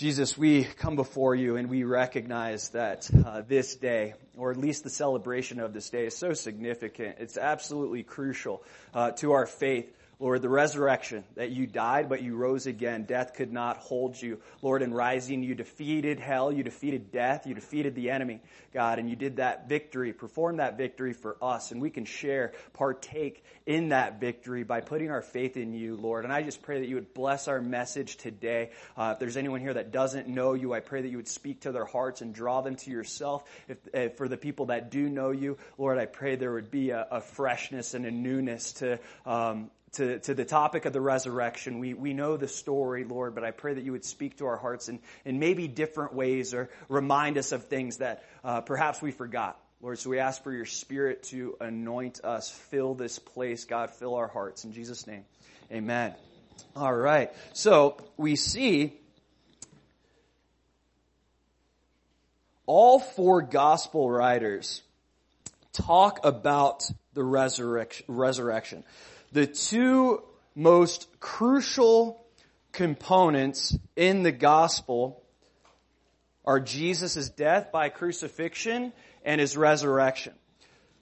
Jesus, we come before you and we recognize that uh, this day, or at least the celebration of this day, is so significant. It's absolutely crucial uh, to our faith. Lord, the resurrection, that you died, but you rose again. Death could not hold you. Lord, in rising, you defeated hell, you defeated death, you defeated the enemy, God, and you did that victory, perform that victory for us, and we can share, partake in that victory by putting our faith in you, Lord. And I just pray that you would bless our message today. Uh, if there's anyone here that doesn't know you, I pray that you would speak to their hearts and draw them to yourself. If, if for the people that do know you, Lord, I pray there would be a, a freshness and a newness to um, to, to the topic of the resurrection. We, we know the story, Lord, but I pray that you would speak to our hearts in, in maybe different ways or remind us of things that uh, perhaps we forgot. Lord, so we ask for your spirit to anoint us, fill this place. God, fill our hearts. In Jesus' name, amen. All right. So we see all four gospel writers talk about the resurrection. The two most crucial components in the gospel are Jesus' death by crucifixion and his resurrection.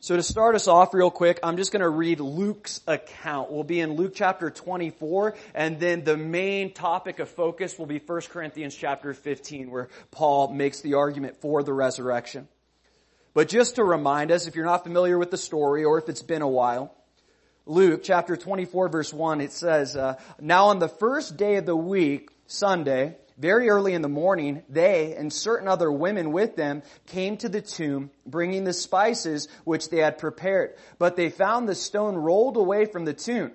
So to start us off real quick, I'm just going to read Luke's account. We'll be in Luke chapter 24, and then the main topic of focus will be 1 Corinthians chapter 15, where Paul makes the argument for the resurrection. But just to remind us, if you're not familiar with the story, or if it's been a while, Luke chapter 24 verse 1, it says, uh, Now on the first day of the week, Sunday, very early in the morning, they and certain other women with them came to the tomb, bringing the spices which they had prepared. But they found the stone rolled away from the tomb.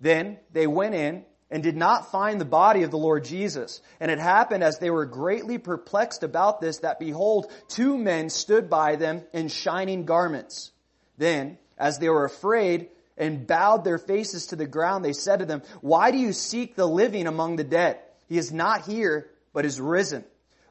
Then they went in and did not find the body of the Lord Jesus. And it happened as they were greatly perplexed about this that behold, two men stood by them in shining garments. Then, as they were afraid, and bowed their faces to the ground, they said to them, Why do you seek the living among the dead? He is not here, but is risen.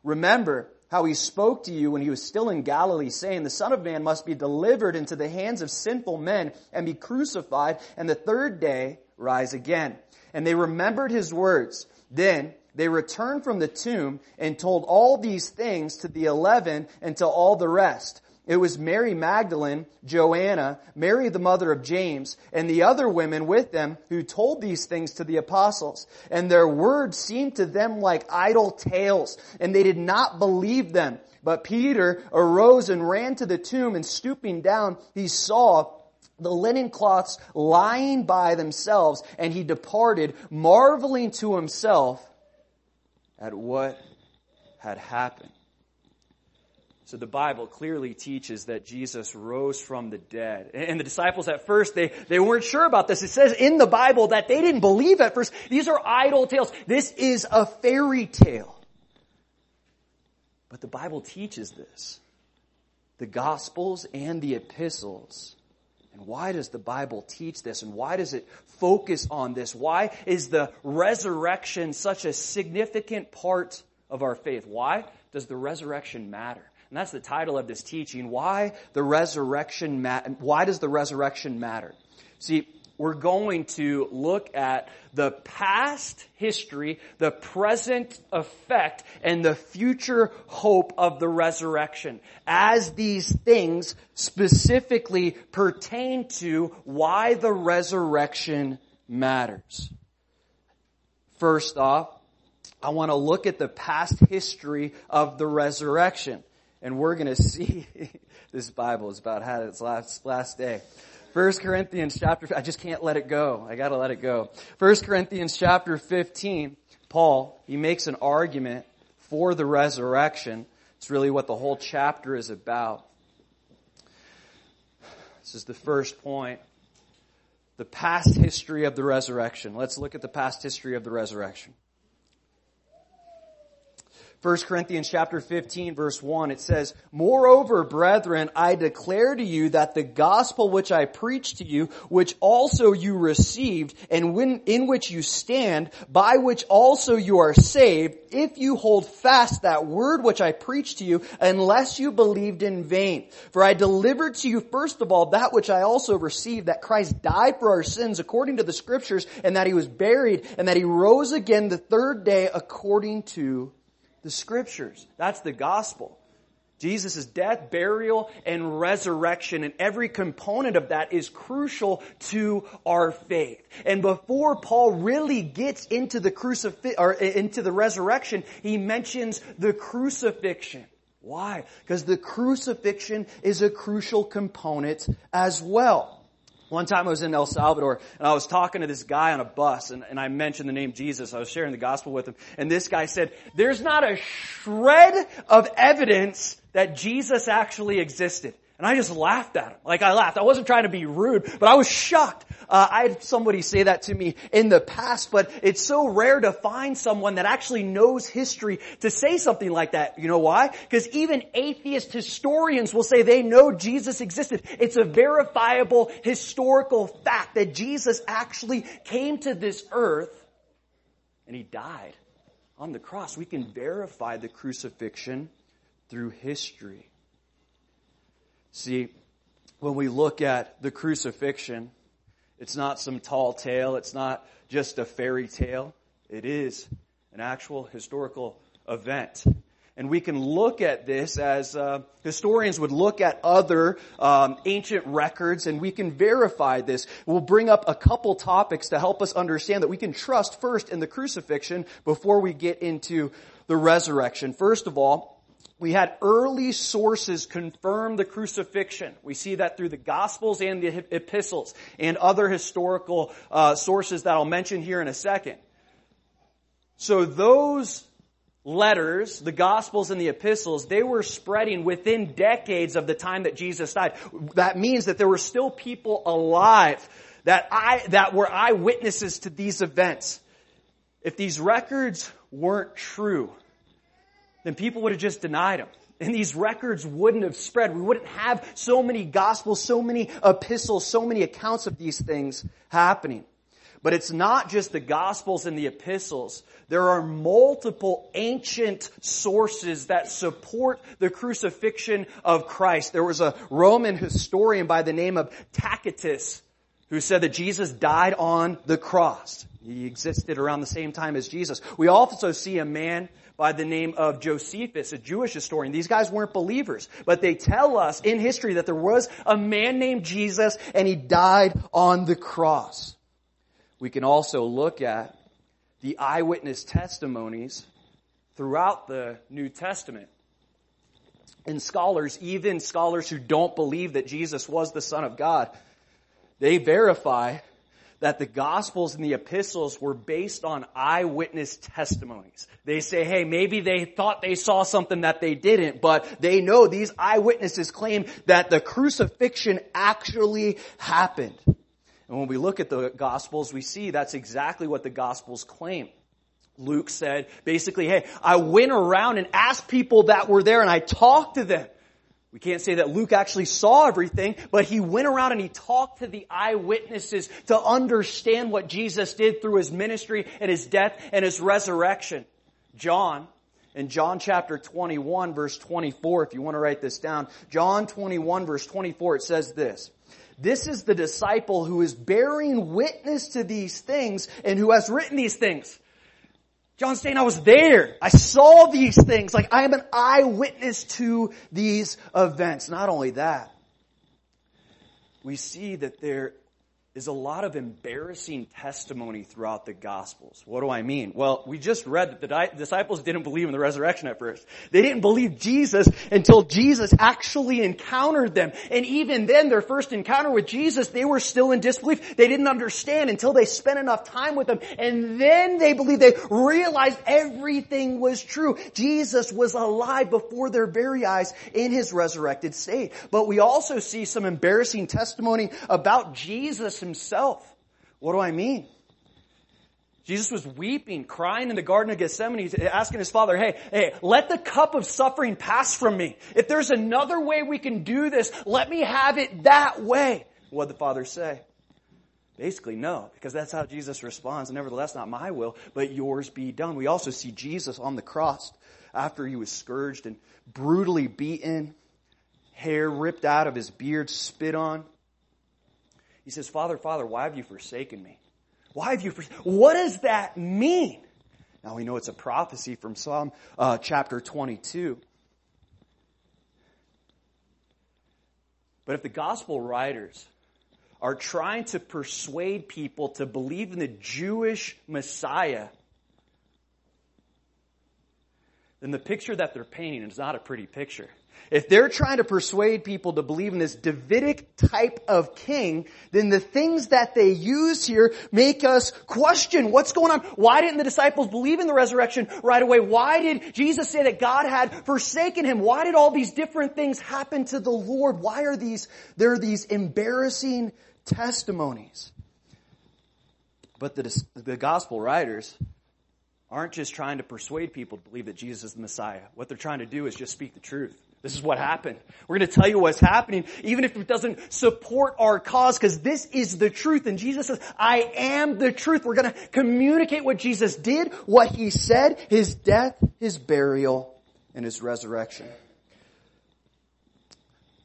Remember how he spoke to you when he was still in Galilee, saying, The Son of Man must be delivered into the hands of sinful men and be crucified, and the third day rise again. And they remembered his words. Then they returned from the tomb and told all these things to the eleven and to all the rest. It was Mary Magdalene, Joanna, Mary the mother of James, and the other women with them who told these things to the apostles. And their words seemed to them like idle tales, and they did not believe them. But Peter arose and ran to the tomb, and stooping down, he saw the linen cloths lying by themselves, and he departed, marveling to himself at what had happened. So the Bible clearly teaches that Jesus rose from the dead. And the disciples at first, they, they weren't sure about this. It says in the Bible that they didn't believe at first. These are idle tales. This is a fairy tale. But the Bible teaches this. The Gospels and the epistles. And why does the Bible teach this? And why does it focus on this? Why is the resurrection such a significant part of our faith? Why does the resurrection matter? And that's the title of this teaching. Why the resurrection ma- why does the resurrection matter? See, we're going to look at the past history, the present effect, and the future hope of the resurrection as these things specifically pertain to why the resurrection matters. First off, I want to look at the past history of the resurrection and we're going to see this Bible is about had its last last day. First Corinthians chapter, I just can't let it go. I gotta let it go. First Corinthians chapter 15, Paul, he makes an argument for the resurrection. It's really what the whole chapter is about. This is the first point. The past history of the resurrection. Let's look at the past history of the resurrection. 1 Corinthians chapter 15 verse 1, it says, Moreover, brethren, I declare to you that the gospel which I preached to you, which also you received, and in which you stand, by which also you are saved, if you hold fast that word which I preached to you, unless you believed in vain. For I delivered to you first of all that which I also received, that Christ died for our sins according to the scriptures, and that he was buried, and that he rose again the third day according to the scriptures. That's the gospel. Jesus' death, burial, and resurrection, and every component of that is crucial to our faith. And before Paul really gets into the crucifix, or into the resurrection, he mentions the crucifixion. Why? Because the crucifixion is a crucial component as well. One time I was in El Salvador and I was talking to this guy on a bus and, and, I mentioned the name Jesus. I was sharing the gospel with him and this guy said, there's not a shred of evidence that Jesus actually existed. And I just laughed at him. Like I laughed. I wasn't trying to be rude, but I was shocked. Uh, I had somebody say that to me in the past, but it's so rare to find someone that actually knows history to say something like that. You know why? Because even atheist historians will say they know Jesus existed. It's a verifiable historical fact that Jesus actually came to this earth and he died on the cross. We can verify the crucifixion through history. See, when we look at the crucifixion, it's not some tall tale. It's not just a fairy tale. It is an actual historical event. And we can look at this as uh, historians would look at other um, ancient records, and we can verify this. We'll bring up a couple topics to help us understand that we can trust first in the crucifixion before we get into the resurrection. First of all, we had early sources confirm the crucifixion. We see that through the Gospels and the epistles and other historical uh, sources that I'll mention here in a second. So those letters, the Gospels and the epistles, they were spreading within decades of the time that Jesus died. That means that there were still people alive that I, that were eyewitnesses to these events. If these records weren't true, then people would have just denied him. And these records wouldn't have spread. We wouldn't have so many gospels, so many epistles, so many accounts of these things happening. But it's not just the gospels and the epistles. There are multiple ancient sources that support the crucifixion of Christ. There was a Roman historian by the name of Tacitus who said that Jesus died on the cross. He existed around the same time as Jesus. We also see a man by the name of Josephus, a Jewish historian. These guys weren't believers, but they tell us in history that there was a man named Jesus and he died on the cross. We can also look at the eyewitness testimonies throughout the New Testament. And scholars, even scholars who don't believe that Jesus was the Son of God, they verify that the Gospels and the epistles were based on eyewitness testimonies. They say, hey, maybe they thought they saw something that they didn't, but they know these eyewitnesses claim that the crucifixion actually happened. And when we look at the Gospels, we see that's exactly what the Gospels claim. Luke said, basically, hey, I went around and asked people that were there and I talked to them. We can't say that Luke actually saw everything, but he went around and he talked to the eyewitnesses to understand what Jesus did through his ministry and his death and his resurrection. John, in John chapter 21 verse 24, if you want to write this down, John 21 verse 24, it says this. This is the disciple who is bearing witness to these things and who has written these things. John's saying I was there. I saw these things. Like I am an eyewitness to these events. Not only that, we see that there is a lot of embarrassing testimony throughout the Gospels. What do I mean? Well, we just read that the disciples didn't believe in the resurrection at first. They didn't believe Jesus until Jesus actually encountered them. And even then, their first encounter with Jesus, they were still in disbelief. They didn't understand until they spent enough time with him. And then they believed, they realized everything was true. Jesus was alive before their very eyes in his resurrected state. But we also see some embarrassing testimony about Jesus himself. What do I mean? Jesus was weeping, crying in the Garden of Gethsemane, asking his father, hey, hey, let the cup of suffering pass from me. If there's another way we can do this, let me have it that way. What did the father say? Basically, no, because that's how Jesus responds. Nevertheless, not my will, but yours be done. We also see Jesus on the cross after he was scourged and brutally beaten, hair ripped out of his beard, spit on. He says, Father, Father, why have you forsaken me? Why have you forsaken What does that mean? Now we know it's a prophecy from Psalm uh, chapter 22. But if the gospel writers are trying to persuade people to believe in the Jewish Messiah, then the picture that they're painting is not a pretty picture. If they're trying to persuade people to believe in this Davidic type of king, then the things that they use here make us question what's going on. Why didn't the disciples believe in the resurrection right away? Why did Jesus say that God had forsaken him? Why did all these different things happen to the Lord? Why are these, there are these embarrassing testimonies? But the, the gospel writers aren't just trying to persuade people to believe that Jesus is the Messiah. What they're trying to do is just speak the truth. This is what happened. We're going to tell you what's happening, even if it doesn't support our cause, because this is the truth. And Jesus says, I am the truth. We're going to communicate what Jesus did, what he said, his death, his burial, and his resurrection.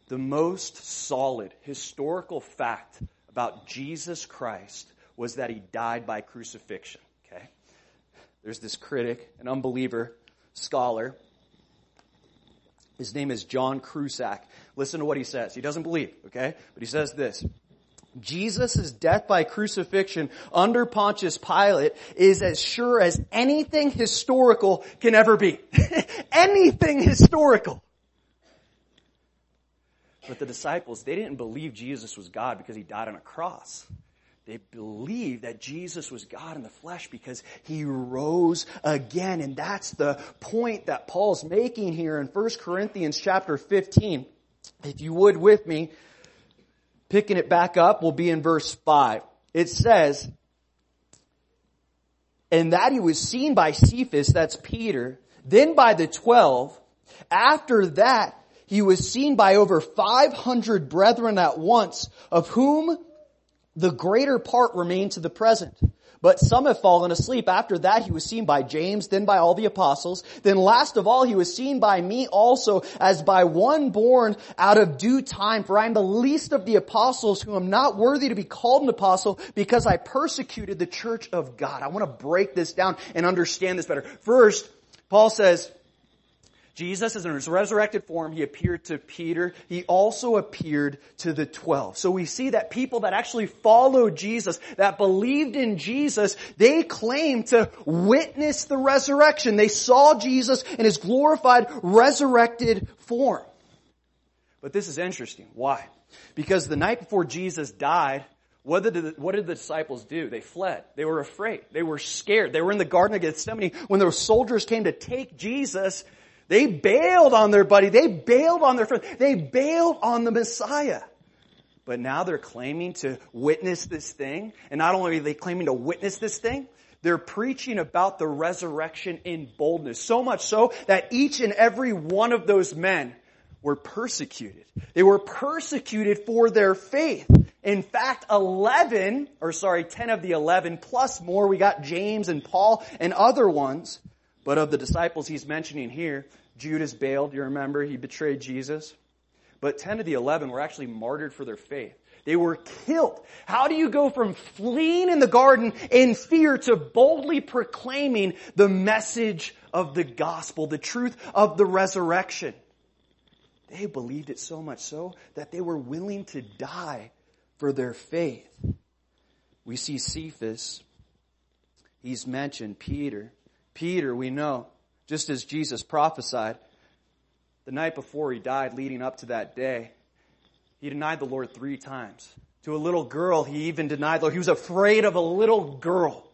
The most solid historical fact about Jesus Christ was that he died by crucifixion. Okay? There's this critic, an unbeliever, scholar, his name is John Crossan. Listen to what he says. He doesn't believe, okay? But he says this. Jesus' death by crucifixion under Pontius Pilate is as sure as anything historical can ever be. anything historical. But the disciples, they didn't believe Jesus was God because he died on a cross. They believed that Jesus was God in the flesh because he rose again. And that's the point that Paul's making here in 1 Corinthians chapter 15. If you would with me, picking it back up, we'll be in verse 5. It says, and that he was seen by Cephas, that's Peter, then by the twelve. After that, he was seen by over 500 brethren at once, of whom the greater part remain to the present. But some have fallen asleep. After that, he was seen by James, then by all the apostles. Then last of all, he was seen by me also as by one born out of due time. For I am the least of the apostles who am not worthy to be called an apostle because I persecuted the church of God. I want to break this down and understand this better. First, Paul says, Jesus is in his resurrected form. He appeared to Peter. He also appeared to the twelve. So we see that people that actually followed Jesus, that believed in Jesus, they claim to witness the resurrection. They saw Jesus in his glorified resurrected form. But this is interesting. Why? Because the night before Jesus died, what did, the, what did the disciples do? They fled. They were afraid. They were scared. They were in the Garden of Gethsemane when the soldiers came to take Jesus they bailed on their buddy. They bailed on their friend. They bailed on the Messiah. But now they're claiming to witness this thing. And not only are they claiming to witness this thing, they're preaching about the resurrection in boldness. So much so that each and every one of those men were persecuted. They were persecuted for their faith. In fact, 11, or sorry, 10 of the 11 plus more, we got James and Paul and other ones, but of the disciples he's mentioning here, Judas bailed, you remember, he betrayed Jesus. But 10 of the 11 were actually martyred for their faith. They were killed. How do you go from fleeing in the garden in fear to boldly proclaiming the message of the gospel, the truth of the resurrection? They believed it so much so that they were willing to die for their faith. We see Cephas. He's mentioned Peter. Peter, we know, just as Jesus prophesied, the night before he died, leading up to that day, he denied the Lord three times. To a little girl, he even denied the Lord. He was afraid of a little girl.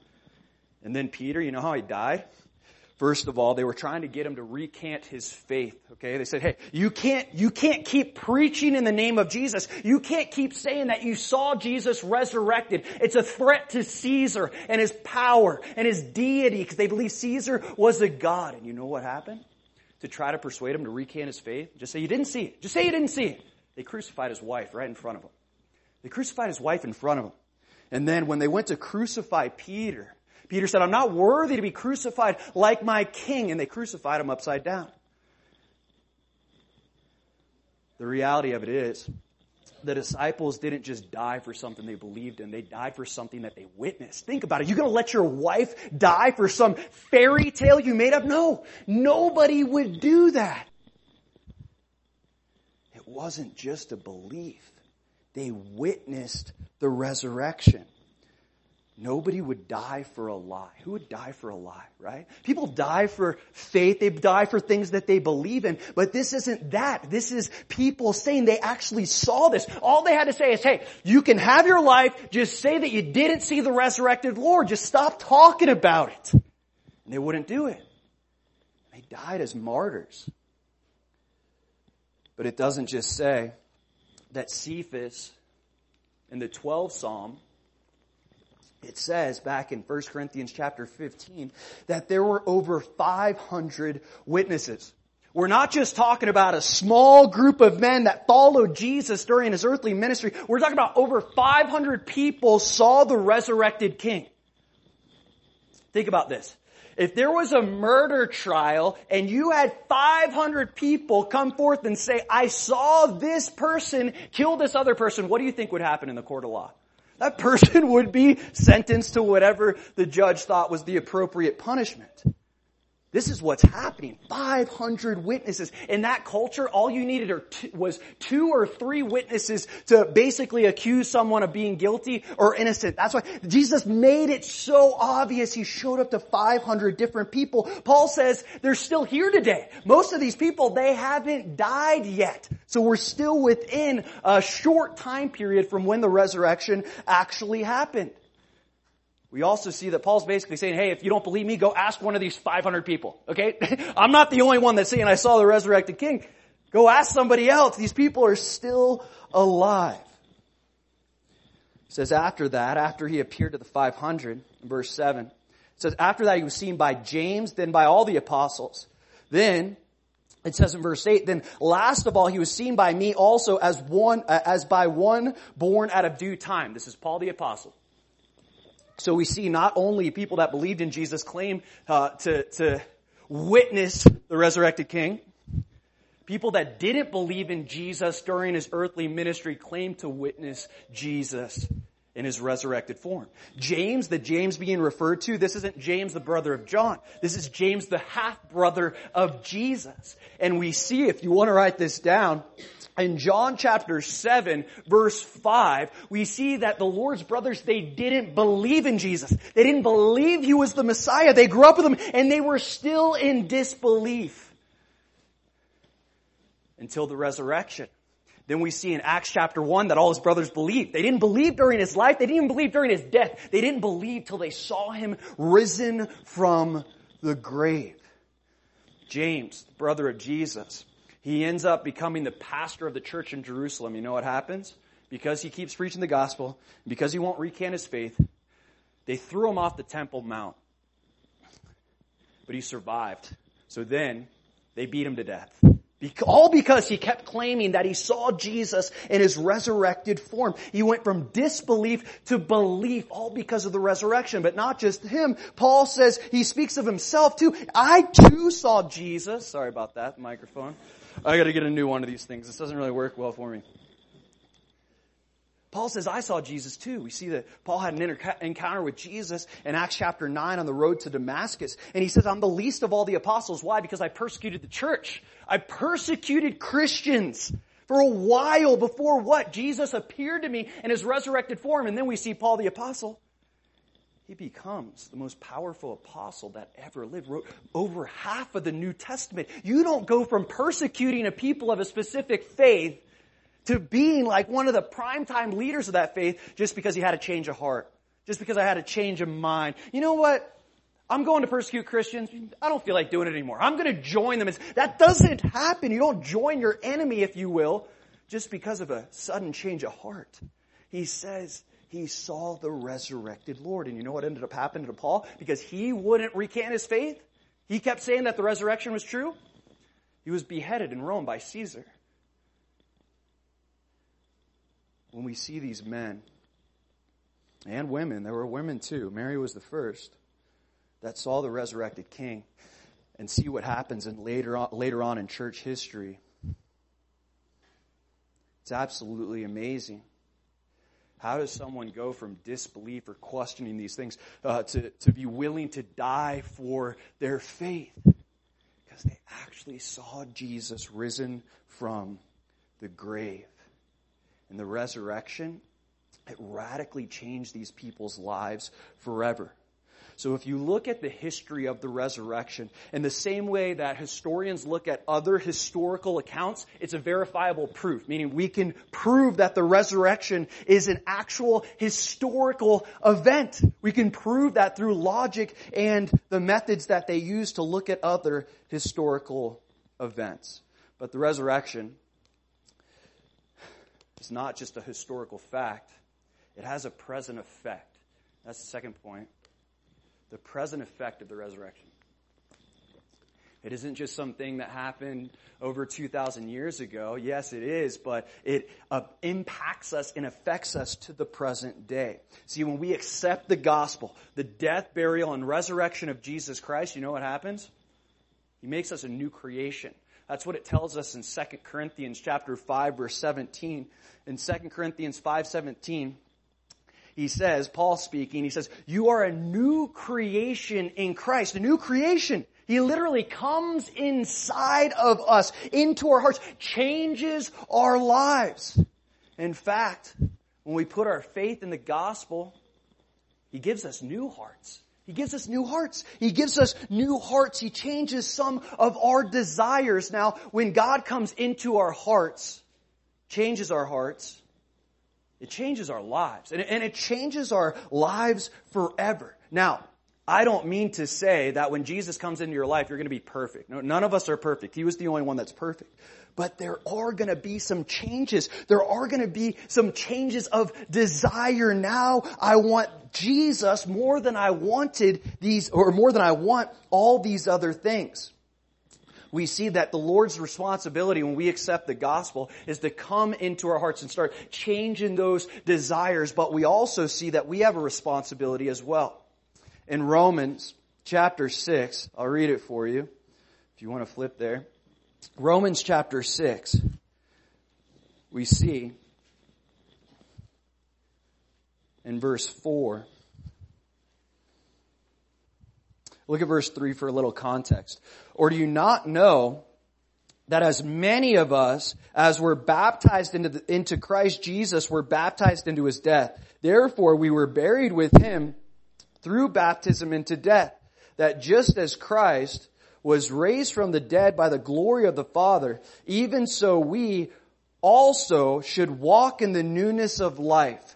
And then Peter, you know how he died? First of all, they were trying to get him to recant his faith. Okay. They said, hey, you can't, you can't keep preaching in the name of Jesus. You can't keep saying that you saw Jesus resurrected. It's a threat to Caesar and his power and his deity because they believe Caesar was a God. And you know what happened? To try to persuade him to recant his faith, just say you didn't see it. Just say you didn't see it. They crucified his wife right in front of him. They crucified his wife in front of him. And then when they went to crucify Peter, Peter said, I'm not worthy to be crucified like my king. And they crucified him upside down. The reality of it is, the disciples didn't just die for something they believed in, they died for something that they witnessed. Think about it. You're gonna let your wife die for some fairy tale you made up? No. Nobody would do that. It wasn't just a belief. They witnessed the resurrection. Nobody would die for a lie. Who would die for a lie, right? People die for faith. They die for things that they believe in. But this isn't that. This is people saying they actually saw this. All they had to say is, hey, you can have your life. Just say that you didn't see the resurrected Lord. Just stop talking about it. And they wouldn't do it. They died as martyrs. But it doesn't just say that Cephas in the 12th Psalm it says back in 1 Corinthians chapter 15 that there were over 500 witnesses. We're not just talking about a small group of men that followed Jesus during his earthly ministry. We're talking about over 500 people saw the resurrected king. Think about this. If there was a murder trial and you had 500 people come forth and say, I saw this person kill this other person, what do you think would happen in the court of law? That person would be sentenced to whatever the judge thought was the appropriate punishment. This is what's happening. 500 witnesses. In that culture, all you needed was two or three witnesses to basically accuse someone of being guilty or innocent. That's why Jesus made it so obvious. He showed up to 500 different people. Paul says they're still here today. Most of these people, they haven't died yet. So we're still within a short time period from when the resurrection actually happened. We also see that Paul's basically saying, hey, if you don't believe me, go ask one of these 500 people, okay? I'm not the only one that's saying I saw the resurrected king. Go ask somebody else. These people are still alive. It says after that, after he appeared to the 500, verse 7, it says after that he was seen by James, then by all the apostles. Then, it says in verse 8, then last of all he was seen by me also as one, as by one born out of due time. This is Paul the apostle. So we see not only people that believed in Jesus claim uh, to, to witness the resurrected king, people that didn't believe in Jesus during his earthly ministry claim to witness Jesus in his resurrected form. James, the James being referred to, this isn't James the brother of John. This is James the half brother of Jesus. And we see, if you want to write this down, in John chapter 7 verse 5, we see that the Lord's brothers, they didn't believe in Jesus. They didn't believe He was the Messiah. They grew up with Him and they were still in disbelief. Until the resurrection. Then we see in Acts chapter 1 that all his brothers believed. They didn't believe during his life. They didn't even believe during his death. They didn't believe till they saw him risen from the grave. James, the brother of Jesus, he ends up becoming the pastor of the church in Jerusalem. You know what happens? Because he keeps preaching the gospel, because he won't recant his faith, they threw him off the Temple Mount. But he survived. So then, they beat him to death. All because he kept claiming that he saw Jesus in his resurrected form. He went from disbelief to belief, all because of the resurrection. But not just him. Paul says, he speaks of himself too. I too saw Jesus. Sorry about that, microphone. I gotta get a new one of these things. This doesn't really work well for me. Paul says, I saw Jesus too. We see that Paul had an encounter with Jesus in Acts chapter 9 on the road to Damascus. And he says, I'm the least of all the apostles. Why? Because I persecuted the church. I persecuted Christians for a while before what? Jesus appeared to me in his resurrected form. And then we see Paul the apostle he becomes the most powerful apostle that ever lived, wrote over half of the New Testament. You don't go from persecuting a people of a specific faith to being like one of the primetime leaders of that faith just because he had a change of heart. Just because I had a change of mind. You know what? I'm going to persecute Christians. I don't feel like doing it anymore. I'm going to join them. That doesn't happen. You don't join your enemy, if you will, just because of a sudden change of heart. He says, he saw the resurrected Lord. And you know what ended up happening to Paul? Because he wouldn't recant his faith. He kept saying that the resurrection was true. He was beheaded in Rome by Caesar. When we see these men and women, there were women too. Mary was the first that saw the resurrected king and see what happens in later on, later on in church history It's absolutely amazing. How does someone go from disbelief or questioning these things uh, to, to be willing to die for their faith? Because they actually saw Jesus risen from the grave. And the resurrection, it radically changed these people's lives forever. So if you look at the history of the resurrection, in the same way that historians look at other historical accounts, it's a verifiable proof, meaning we can prove that the resurrection is an actual historical event. We can prove that through logic and the methods that they use to look at other historical events. But the resurrection is not just a historical fact, it has a present effect. That's the second point the present effect of the resurrection. It isn't just something that happened over 2,000 years ago. Yes, it is, but it uh, impacts us and affects us to the present day. See, when we accept the gospel, the death, burial, and resurrection of Jesus Christ, you know what happens? He makes us a new creation. That's what it tells us in 2 Corinthians chapter 5 verse 17. In 2 Corinthians 5, 17, he says, Paul speaking, he says, you are a new creation in Christ, a new creation. He literally comes inside of us, into our hearts, changes our lives. In fact, when we put our faith in the gospel, He gives us new hearts. He gives us new hearts. He gives us new hearts. He changes some of our desires. Now, when God comes into our hearts, changes our hearts, it changes our lives. And, it changes our lives forever. Now, I don't mean to say that when Jesus comes into your life, you're going to be perfect. No, none of us are perfect. He was the only one that's perfect. But there are going to be some changes. There are going to be some changes of desire. Now I want Jesus more than I wanted these, or more than I want all these other things we see that the Lord's responsibility when we accept the gospel is to come into our hearts and start changing those desires, but we also see that we have a responsibility as well. In Romans chapter 6, I'll read it for you if you want to flip there. Romans chapter 6, we see in verse 4, Look at verse 3 for a little context. Or do you not know that as many of us as were baptized into, the, into Christ Jesus were baptized into his death? Therefore we were buried with him through baptism into death, that just as Christ was raised from the dead by the glory of the Father, even so we also should walk in the newness of life.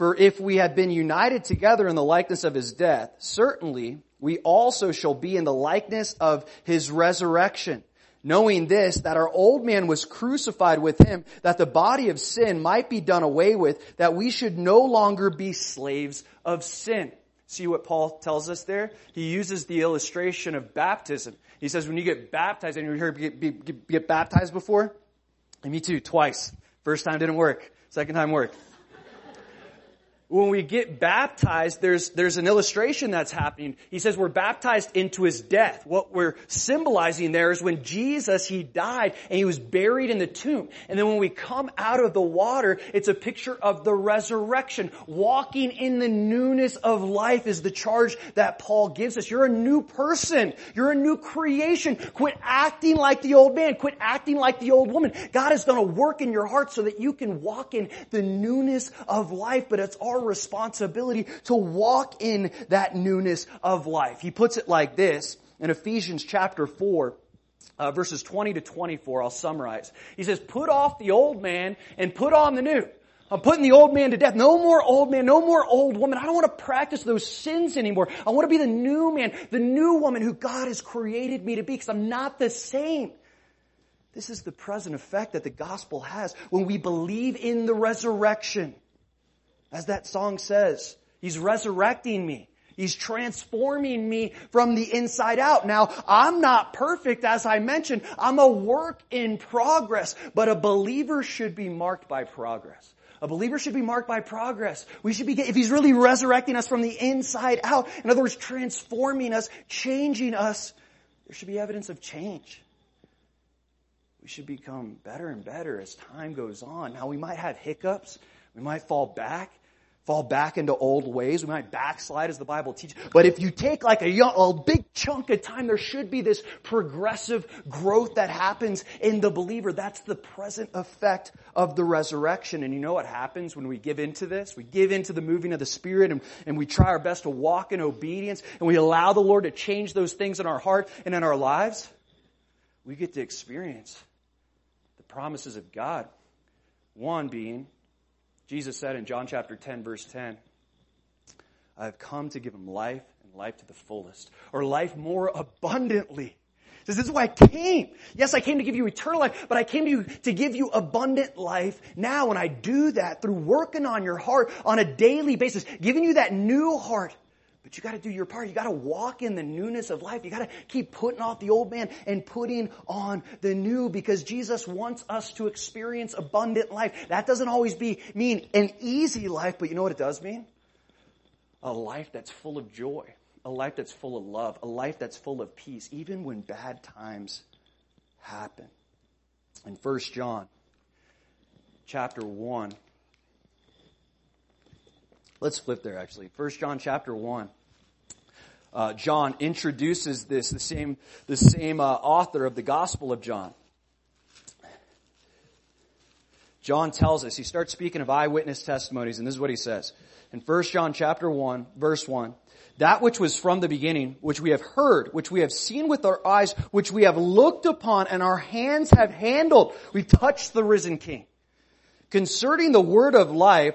For if we have been united together in the likeness of his death, certainly we also shall be in the likeness of his resurrection. Knowing this, that our old man was crucified with him, that the body of sin might be done away with, that we should no longer be slaves of sin. See what Paul tells us there? He uses the illustration of baptism. He says when you get baptized, and you heard get, get, get baptized before? And me too, twice. First time didn't work. Second time worked when we get baptized, there's, there's an illustration that's happening. He says we're baptized into his death. What we're symbolizing there is when Jesus, he died and he was buried in the tomb. And then when we come out of the water, it's a picture of the resurrection. Walking in the newness of life is the charge that Paul gives us. You're a new person. You're a new creation. Quit acting like the old man. Quit acting like the old woman. God has done a work in your heart so that you can walk in the newness of life, but it's responsibility to walk in that newness of life. He puts it like this in Ephesians chapter 4. Uh, verses 20 to 24, I'll summarize. He says, put off the old man and put on the new. I'm putting the old man to death. No more old man, no more old woman. I don't want to practice those sins anymore. I want to be the new man, the new woman who God has created me to be because I'm not the same. This is the present effect that the gospel has when we believe in the resurrection. As that song says, He's resurrecting me. He's transforming me from the inside out. Now, I'm not perfect, as I mentioned. I'm a work in progress, but a believer should be marked by progress. A believer should be marked by progress. We should be, if he's really resurrecting us from the inside out, in other words, transforming us, changing us, there should be evidence of change. we should become better and better as time goes on. Now we might have hiccups. We might fall back fall back into old ways. We might backslide as the Bible teaches. But if you take like a, young, a big chunk of time, there should be this progressive growth that happens in the believer. That's the present effect of the resurrection. And you know what happens when we give into this? We give into the moving of the Spirit and, and we try our best to walk in obedience and we allow the Lord to change those things in our heart and in our lives. We get to experience the promises of God. One being Jesus said in John chapter 10 verse 10, I have come to give him life and life to the fullest, or life more abundantly. He says, this is why I came. Yes, I came to give you eternal life, but I came to you to give you abundant life now. And I do that through working on your heart on a daily basis, giving you that new heart but you gotta do your part. You gotta walk in the newness of life. You gotta keep putting off the old man and putting on the new because Jesus wants us to experience abundant life. That doesn't always be, mean an easy life, but you know what it does mean? A life that's full of joy. A life that's full of love. A life that's full of peace, even when bad times happen. In 1 John chapter 1, Let's flip there actually. First John chapter 1. Uh, John introduces this, the same, the same uh, author of the Gospel of John. John tells us, he starts speaking of eyewitness testimonies, and this is what he says. In 1 John chapter 1, verse 1, that which was from the beginning, which we have heard, which we have seen with our eyes, which we have looked upon, and our hands have handled. We touched the risen King. Concerning the word of life,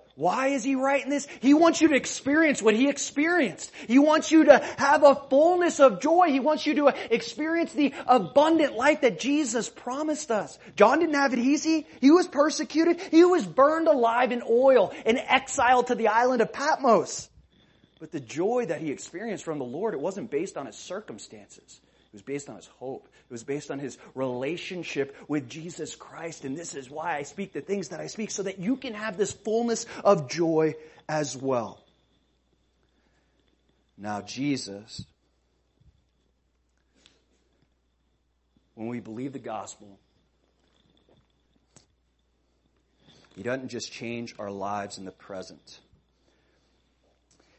Why is he writing this? He wants you to experience what he experienced. He wants you to have a fullness of joy. He wants you to experience the abundant life that Jesus promised us. John didn't have it easy. He was persecuted. He was burned alive in oil and exiled to the island of Patmos. But the joy that he experienced from the Lord, it wasn't based on his circumstances. It was based on his hope. It was based on his relationship with Jesus Christ. And this is why I speak the things that I speak so that you can have this fullness of joy as well. Now Jesus, when we believe the gospel, he doesn't just change our lives in the present.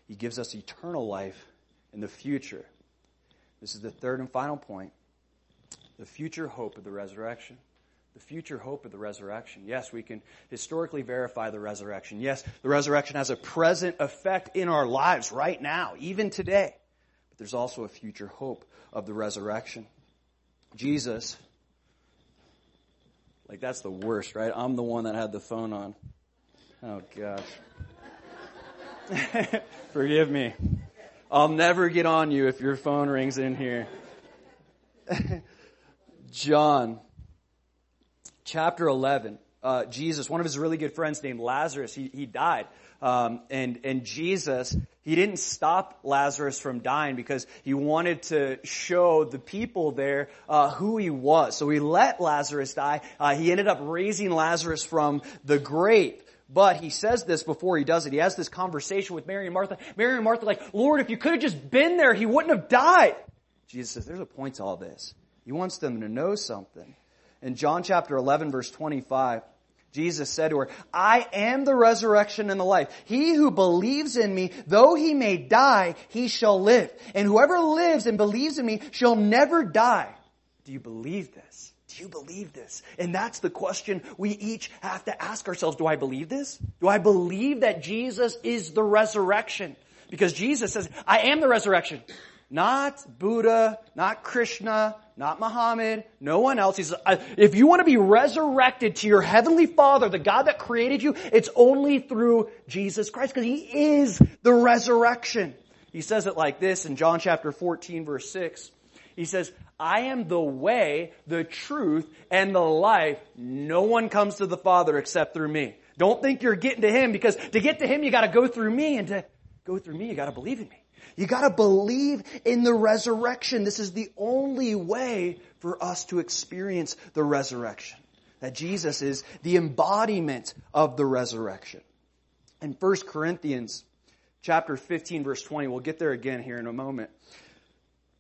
He gives us eternal life in the future. This is the third and final point. The future hope of the resurrection. The future hope of the resurrection. Yes, we can historically verify the resurrection. Yes, the resurrection has a present effect in our lives right now, even today. But there's also a future hope of the resurrection. Jesus, like that's the worst, right? I'm the one that had the phone on. Oh gosh. Forgive me. I'll never get on you if your phone rings in here. John, chapter 11. Uh, Jesus, one of his really good friends named Lazarus, he, he died. Um, and, and Jesus, he didn't stop Lazarus from dying because he wanted to show the people there uh, who he was. So he let Lazarus die. Uh, he ended up raising Lazarus from the grave. But he says this before he does it. He has this conversation with Mary and Martha. Mary and Martha like, Lord, if you could have just been there, he wouldn't have died. Jesus says, there's a point to all this. He wants them to know something. In John chapter 11 verse 25, Jesus said to her, I am the resurrection and the life. He who believes in me, though he may die, he shall live. And whoever lives and believes in me shall never die. Do you believe this? Do you believe this? And that's the question we each have to ask ourselves. Do I believe this? Do I believe that Jesus is the resurrection? Because Jesus says, I am the resurrection. Not Buddha, not Krishna, not Muhammad, no one else. He says, if you want to be resurrected to your heavenly Father, the God that created you, it's only through Jesus Christ because He is the resurrection. He says it like this in John chapter 14 verse 6. He says, I am the way, the truth, and the life. No one comes to the Father except through me. Don't think you're getting to Him because to get to Him you gotta go through me and to go through me you gotta believe in me. You gotta believe in the resurrection. This is the only way for us to experience the resurrection. That Jesus is the embodiment of the resurrection. In 1 Corinthians chapter 15 verse 20, we'll get there again here in a moment.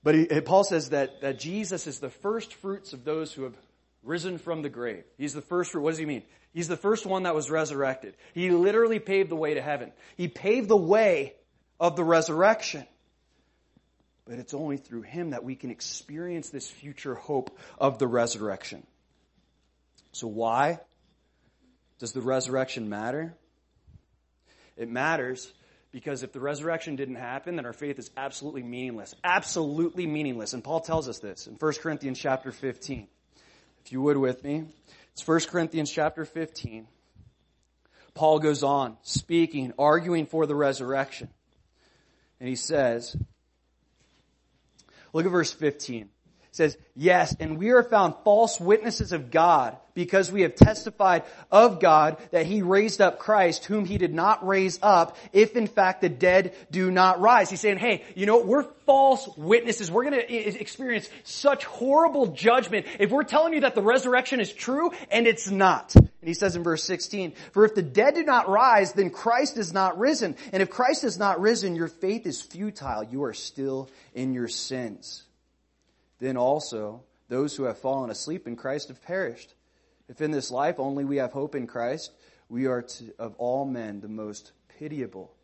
But he, eh, Paul says that, that Jesus is the first fruits of those who have risen from the grave. He's the first fruit. What does he mean? He's the first one that was resurrected. He literally paved the way to heaven. He paved the way of the resurrection. But it's only through him that we can experience this future hope of the resurrection. So why does the resurrection matter? It matters because if the resurrection didn't happen, then our faith is absolutely meaningless. Absolutely meaningless. And Paul tells us this in 1 Corinthians chapter 15. If you would with me. It's 1 Corinthians chapter 15. Paul goes on speaking, arguing for the resurrection. And he says, look at verse 15 says, yes, and we are found false witnesses of God because we have testified of God that he raised up Christ whom he did not raise up if in fact the dead do not rise. He's saying, hey, you know, we're false witnesses. We're going to experience such horrible judgment if we're telling you that the resurrection is true and it's not. And he says in verse 16, for if the dead do not rise, then Christ is not risen. And if Christ is not risen, your faith is futile. You are still in your sins then also those who have fallen asleep in Christ have perished. If in this life only we have hope in Christ, we are to, of all men the most pitiable.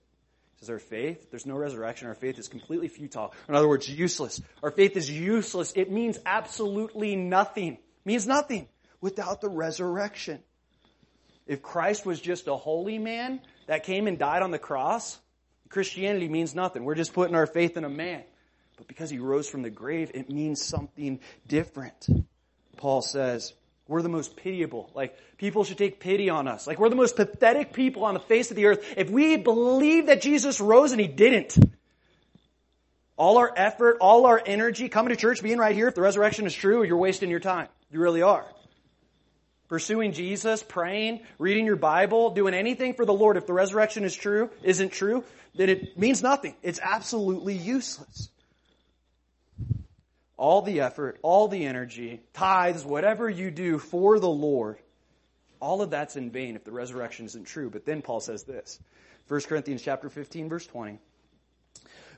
Says our faith, there's no resurrection, our faith is completely futile. In other words, useless. Our faith is useless. It means absolutely nothing. It means nothing without the resurrection. If Christ was just a holy man that came and died on the cross, Christianity means nothing. We're just putting our faith in a man. But because he rose from the grave, it means something different. Paul says, we're the most pitiable. Like, people should take pity on us. Like, we're the most pathetic people on the face of the earth. If we believe that Jesus rose and he didn't, all our effort, all our energy, coming to church, being right here, if the resurrection is true, you're wasting your time. You really are. Pursuing Jesus, praying, reading your Bible, doing anything for the Lord, if the resurrection is true, isn't true, then it means nothing. It's absolutely useless all the effort, all the energy, tithes, whatever you do for the Lord, all of that's in vain if the resurrection isn't true. But then Paul says this. 1 Corinthians chapter 15 verse 20.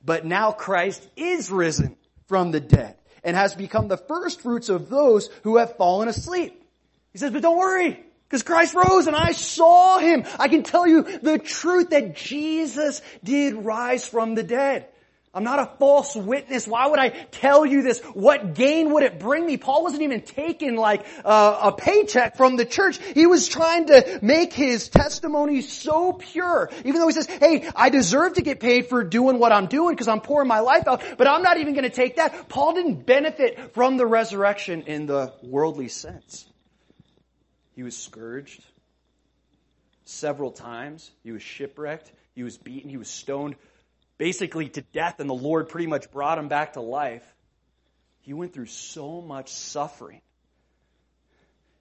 But now Christ is risen from the dead and has become the first fruits of those who have fallen asleep. He says, but don't worry. Because Christ rose and I saw him. I can tell you the truth that Jesus did rise from the dead. I'm not a false witness. Why would I tell you this? What gain would it bring me? Paul wasn't even taking like uh, a paycheck from the church. He was trying to make his testimony so pure. Even though he says, hey, I deserve to get paid for doing what I'm doing because I'm pouring my life out, but I'm not even going to take that. Paul didn't benefit from the resurrection in the worldly sense. He was scourged several times. He was shipwrecked. He was beaten. He was stoned basically to death and the Lord pretty much brought him back to life. He went through so much suffering.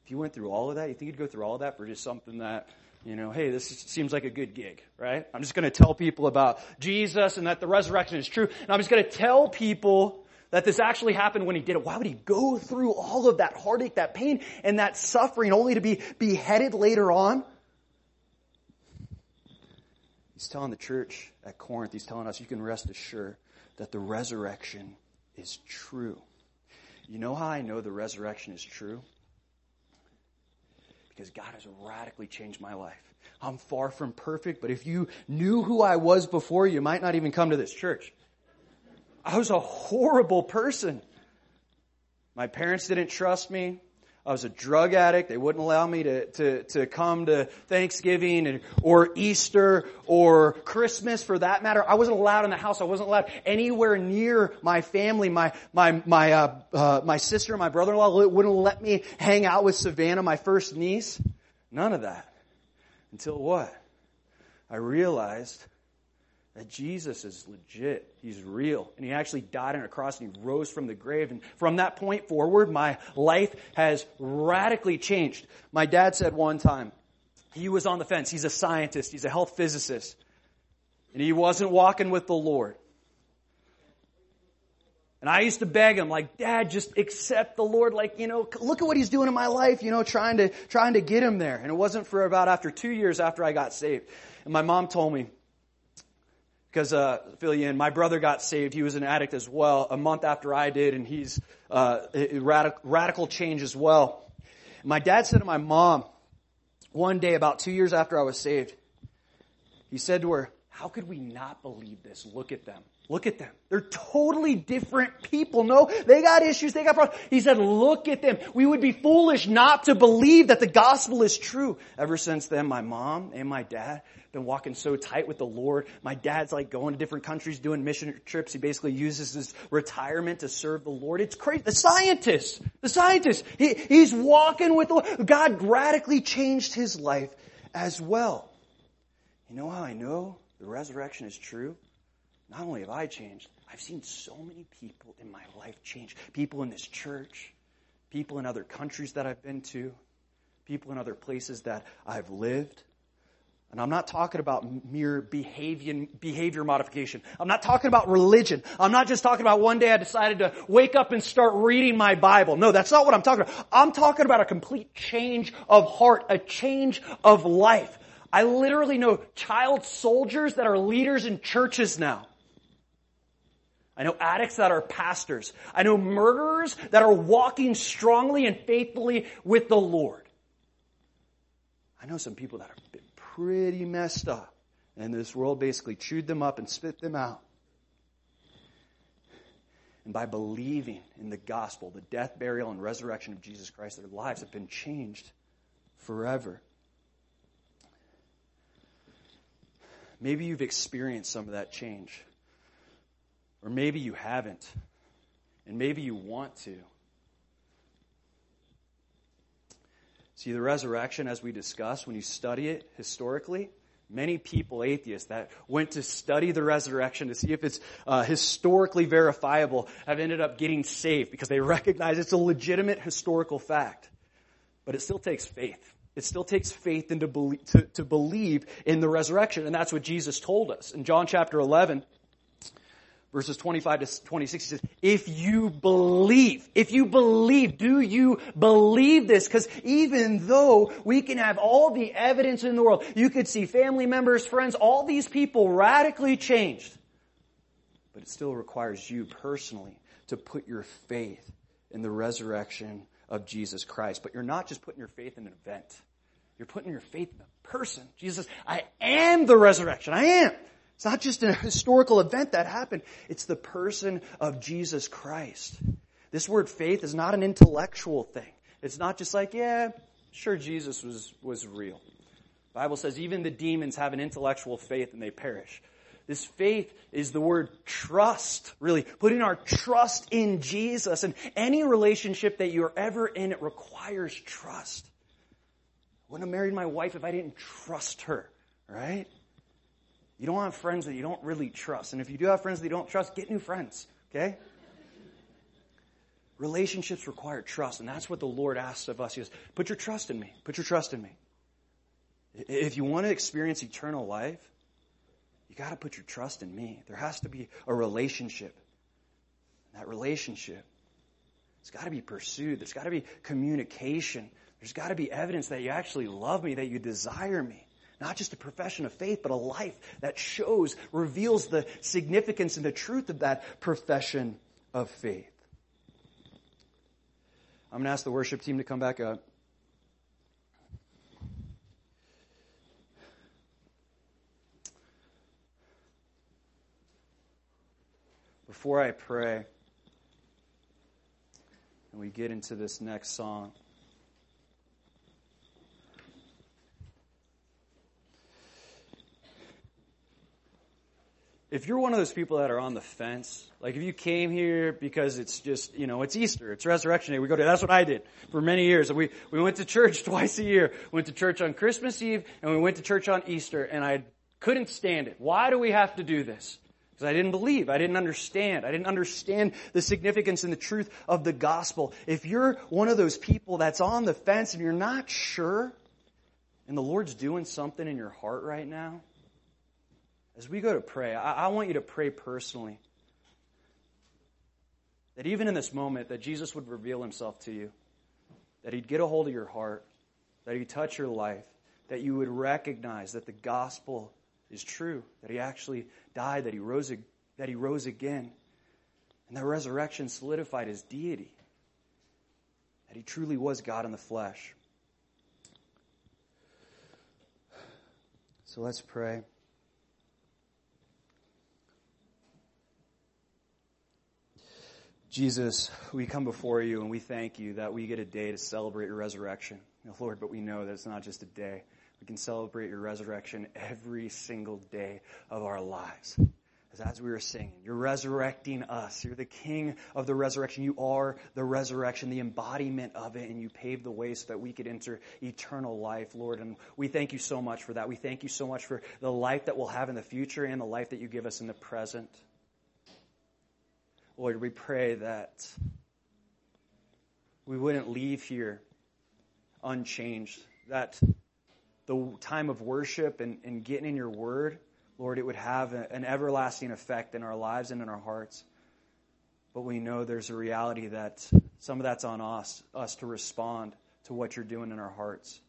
If you went through all of that, you think you'd go through all of that for just something that, you know, hey, this seems like a good gig, right? I'm just going to tell people about Jesus and that the resurrection is true. And I'm just going to tell people that this actually happened when he did it. Why would he go through all of that heartache, that pain, and that suffering only to be beheaded later on? He's telling the church at Corinth, he's telling us you can rest assured that the resurrection is true. You know how I know the resurrection is true? Because God has radically changed my life. I'm far from perfect, but if you knew who I was before, you might not even come to this church. I was a horrible person. My parents didn't trust me. I was a drug addict. They wouldn't allow me to, to, to come to Thanksgiving and, or Easter or Christmas for that matter. I wasn't allowed in the house. I wasn't allowed anywhere near my family. My, my, my, uh, uh, my sister my brother-in-law wouldn't let me hang out with Savannah, my first niece. None of that. Until what? I realized that Jesus is legit. He's real. And he actually died on a cross and he rose from the grave. And from that point forward, my life has radically changed. My dad said one time, he was on the fence. He's a scientist. He's a health physicist. And he wasn't walking with the Lord. And I used to beg him, like, Dad, just accept the Lord. Like, you know, look at what he's doing in my life, you know, trying to, trying to get him there. And it wasn't for about after two years after I got saved. And my mom told me, because, uh, fill you in, my brother got saved. He was an addict as well, a month after I did, and he's, uh, radical, radical change as well. My dad said to my mom, one day about two years after I was saved, he said to her, how could we not believe this? Look at them. Look at them. They're totally different people. No, they got issues. They got problems. He said, look at them. We would be foolish not to believe that the gospel is true. Ever since then, my mom and my dad have been walking so tight with the Lord. My dad's like going to different countries doing mission trips. He basically uses his retirement to serve the Lord. It's crazy. The scientist, the scientist, he, he's walking with the Lord. God radically changed his life as well. You know how I know? the resurrection is true, not only have I changed, I've seen so many people in my life change. People in this church, people in other countries that I've been to, people in other places that I've lived. And I'm not talking about mere behavior, behavior modification. I'm not talking about religion. I'm not just talking about one day I decided to wake up and start reading my Bible. No, that's not what I'm talking about. I'm talking about a complete change of heart, a change of life. I literally know child soldiers that are leaders in churches now. I know addicts that are pastors. I know murderers that are walking strongly and faithfully with the Lord. I know some people that have been pretty messed up. And this world basically chewed them up and spit them out. And by believing in the gospel, the death, burial, and resurrection of Jesus Christ, their lives have been changed forever. Maybe you've experienced some of that change. Or maybe you haven't. And maybe you want to. See, the resurrection, as we discussed, when you study it historically, many people, atheists, that went to study the resurrection to see if it's uh, historically verifiable, have ended up getting saved because they recognize it's a legitimate historical fact. But it still takes faith. It still takes faith believe, to, to believe in the resurrection. And that's what Jesus told us. In John chapter 11, verses 25 to 26, he says, if you believe, if you believe, do you believe this? Because even though we can have all the evidence in the world, you could see family members, friends, all these people radically changed. But it still requires you personally to put your faith in the resurrection of Jesus Christ. But you're not just putting your faith in an event. You're putting your faith in the person. Jesus, I am the resurrection. I am. It's not just a historical event that happened. It's the person of Jesus Christ. This word faith is not an intellectual thing. It's not just like, yeah, sure Jesus was, was real. The Bible says even the demons have an intellectual faith and they perish. This faith is the word trust, really. Putting our trust in Jesus. And any relationship that you're ever in, it requires trust I wouldn't have married my wife if I didn't trust her, right? You don't want friends that you don't really trust. And if you do have friends that you don't trust, get new friends, okay? Relationships require trust, and that's what the Lord asks of us. He says, put your trust in me. Put your trust in me. If you want to experience eternal life, you gotta put your trust in me. There has to be a relationship. That relationship, it's gotta be pursued. There's gotta be communication. There's got to be evidence that you actually love me, that you desire me. Not just a profession of faith, but a life that shows, reveals the significance and the truth of that profession of faith. I'm going to ask the worship team to come back up. Before I pray, and we get into this next song. If you're one of those people that are on the fence, like if you came here because it's just, you know, it's Easter, it's Resurrection Day, we go to, that's what I did for many years. We, we went to church twice a year. We went to church on Christmas Eve and we went to church on Easter and I couldn't stand it. Why do we have to do this? Because I didn't believe. I didn't understand. I didn't understand the significance and the truth of the gospel. If you're one of those people that's on the fence and you're not sure, and the Lord's doing something in your heart right now, as we go to pray, I, I want you to pray personally. That even in this moment, that Jesus would reveal himself to you, that he'd get a hold of your heart, that he'd touch your life, that you would recognize that the gospel is true, that he actually died, that he rose, that he rose again, and that resurrection solidified his deity, that he truly was God in the flesh. So let's pray. Jesus, we come before you and we thank you that we get a day to celebrate your resurrection. Lord, but we know that it's not just a day. We can celebrate your resurrection every single day of our lives. As, we were singing, you're resurrecting us. You're the king of the resurrection. You are the resurrection, the embodiment of it, and you paved the way so that we could enter eternal life, Lord. And we thank you so much for that. We thank you so much for the life that we'll have in the future and the life that you give us in the present. Lord, we pray that we wouldn't leave here unchanged, that the time of worship and, and getting in your word Lord, it would have an everlasting effect in our lives and in our hearts. But we know there's a reality that some of that's on us, us to respond to what you're doing in our hearts.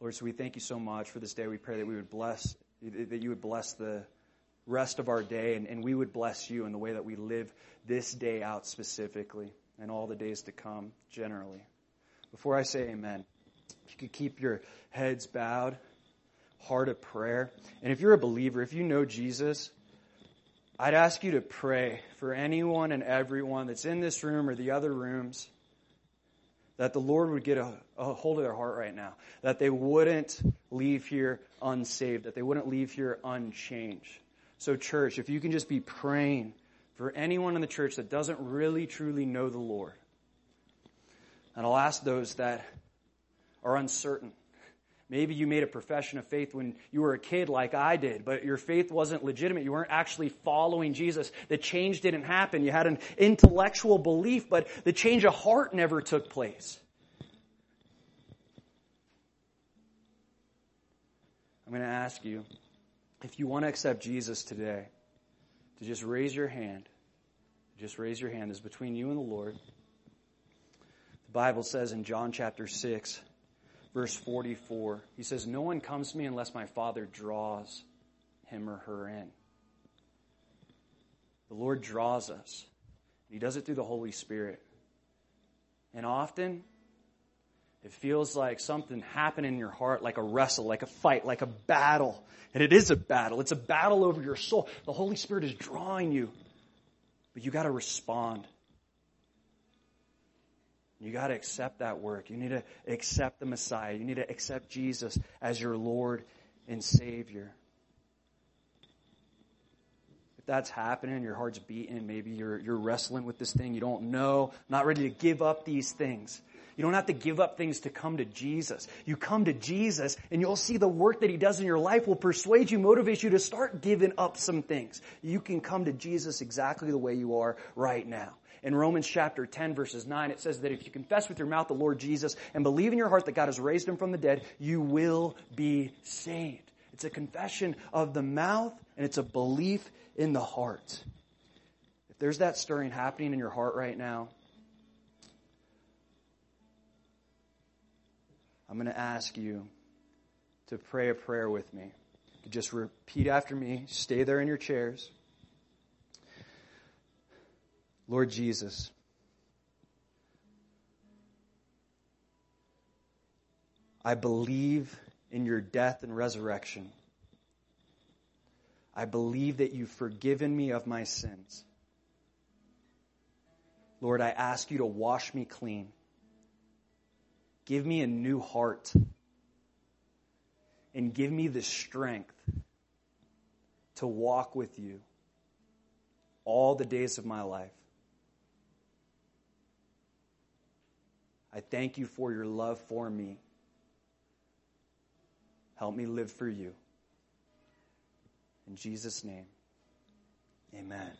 Lord, so we thank you so much for this day. We pray that we would bless, that you would bless the rest of our day and, and we would bless you in the way that we live this day out specifically and all the days to come generally. Before I say amen, if you could keep your heads bowed heart of prayer. And if you're a believer, if you know Jesus, I'd ask you to pray for anyone and everyone that's in this room or the other rooms that the Lord would get a, a, hold of their heart right now, that they wouldn't leave here unsaved, that they wouldn't leave here unchanged. So, church, if you can just be praying for anyone in the church that doesn't really truly know the Lord, and I'll ask those that are uncertain Maybe you made a profession of faith when you were a kid like I did, but your faith wasn't legitimate. You weren't actually following Jesus. The change didn't happen. You had an intellectual belief, but the change of heart never took place. I'm going to ask you, if you want to accept Jesus today, to just raise your hand. Just raise your hand. This is between you and the Lord. The Bible says in John chapter 6, verse 44. He says, No one comes to me unless my Father draws him or her in. The Lord draws us. He does it through the Holy Spirit. And often, it feels like something happened in your heart, like a wrestle, like a fight, like a battle. And it is a battle. It's a battle over your soul. The Holy Spirit is drawing you. But you gotta respond. You got to accept that work. You need to accept the Messiah. You need to accept Jesus as your Lord and Savior. If that's happening, your heart's beating, maybe you're, you're wrestling with this thing, you don't know, not ready to give up these things. You don't have to give up things to come to Jesus. You come to Jesus and you'll see the work that He does in your life will persuade you, motivate you to start giving up some things. You can come to Jesus exactly the way you are right now. In Romans chapter 10 verses 9, it says that if you confess with your mouth the Lord Jesus and believe in your heart that God has raised him from the dead, you will be saved. It's a confession of the mouth and it's a belief in the heart. If there's that stirring happening in your heart right now, I'm going to ask you to pray a prayer with me. Just repeat after me. Stay there in your chairs. Lord Jesus, I believe in your death and resurrection. I believe that you've forgiven me of my sins. Lord, I ask you to wash me clean. Give me a new heart. And give me the strength to walk with you all the days of my life. I thank you for your love for me. Help me live for you. In Jesus' name, amen.